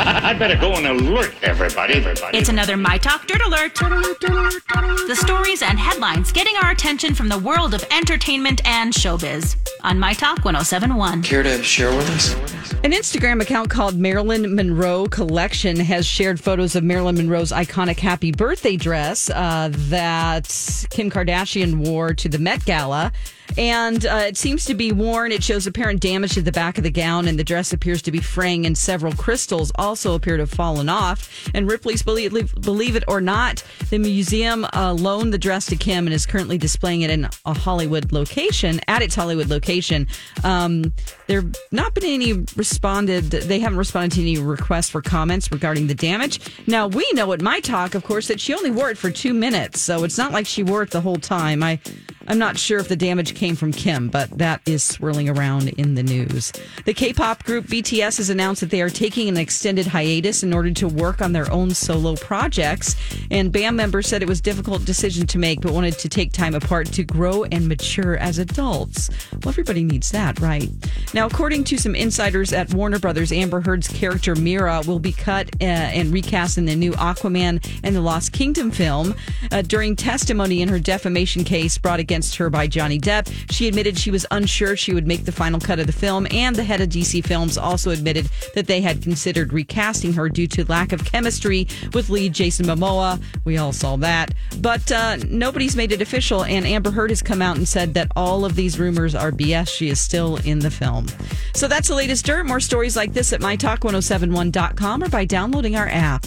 I better go and alert everybody. Everybody. It's another My Talk Dirt Alert. The stories and headlines getting our attention from the world of entertainment and showbiz on My Talk 1071. Care to share with us? An Instagram account called Marilyn Monroe Collection has shared photos of Marilyn Monroe's iconic happy birthday dress uh, that Kim Kardashian wore to the Met Gala. And uh, it seems to be worn. It shows apparent damage to the back of the gown, and the dress appears to be fraying, and several crystals also appear to have fallen off. And Ripley's, believe, believe it or not, the museum uh, loaned the dress to Kim and is currently displaying it in a Hollywood location, at its Hollywood location. Um, there have not been any responded, they haven't responded to any requests for comments regarding the damage. Now, we know at My Talk, of course, that she only wore it for two minutes, so it's not like she wore it the whole time. I, I'm not sure if the damage came from Kim, but that is swirling around in the news. The K pop group BTS has announced that they are taking an extended hiatus in order to work on their own solo projects. And band members said it was a difficult decision to make, but wanted to take time apart to grow and mature as adults. Well, everybody needs that, right? Now, according to some insiders at Warner Brothers, Amber Heard's character Mera will be cut uh, and recast in the new Aquaman and the Lost Kingdom film. Uh, during testimony in her defamation case brought against her by Johnny Depp, she admitted she was unsure she would make the final cut of the film, and the head of DC Films also admitted that they had considered recasting her due to lack of chemistry with lead Jason Momoa. We all saw that. But uh, nobody's made it official, and Amber Heard has come out and said that all of these rumors are BS. She is still in the film. So that's the latest dirt. More stories like this at mytalk1071.com or by downloading our app.